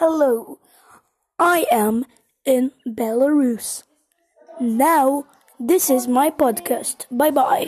Hello, I am in Belarus. Now, this is my podcast. Bye bye.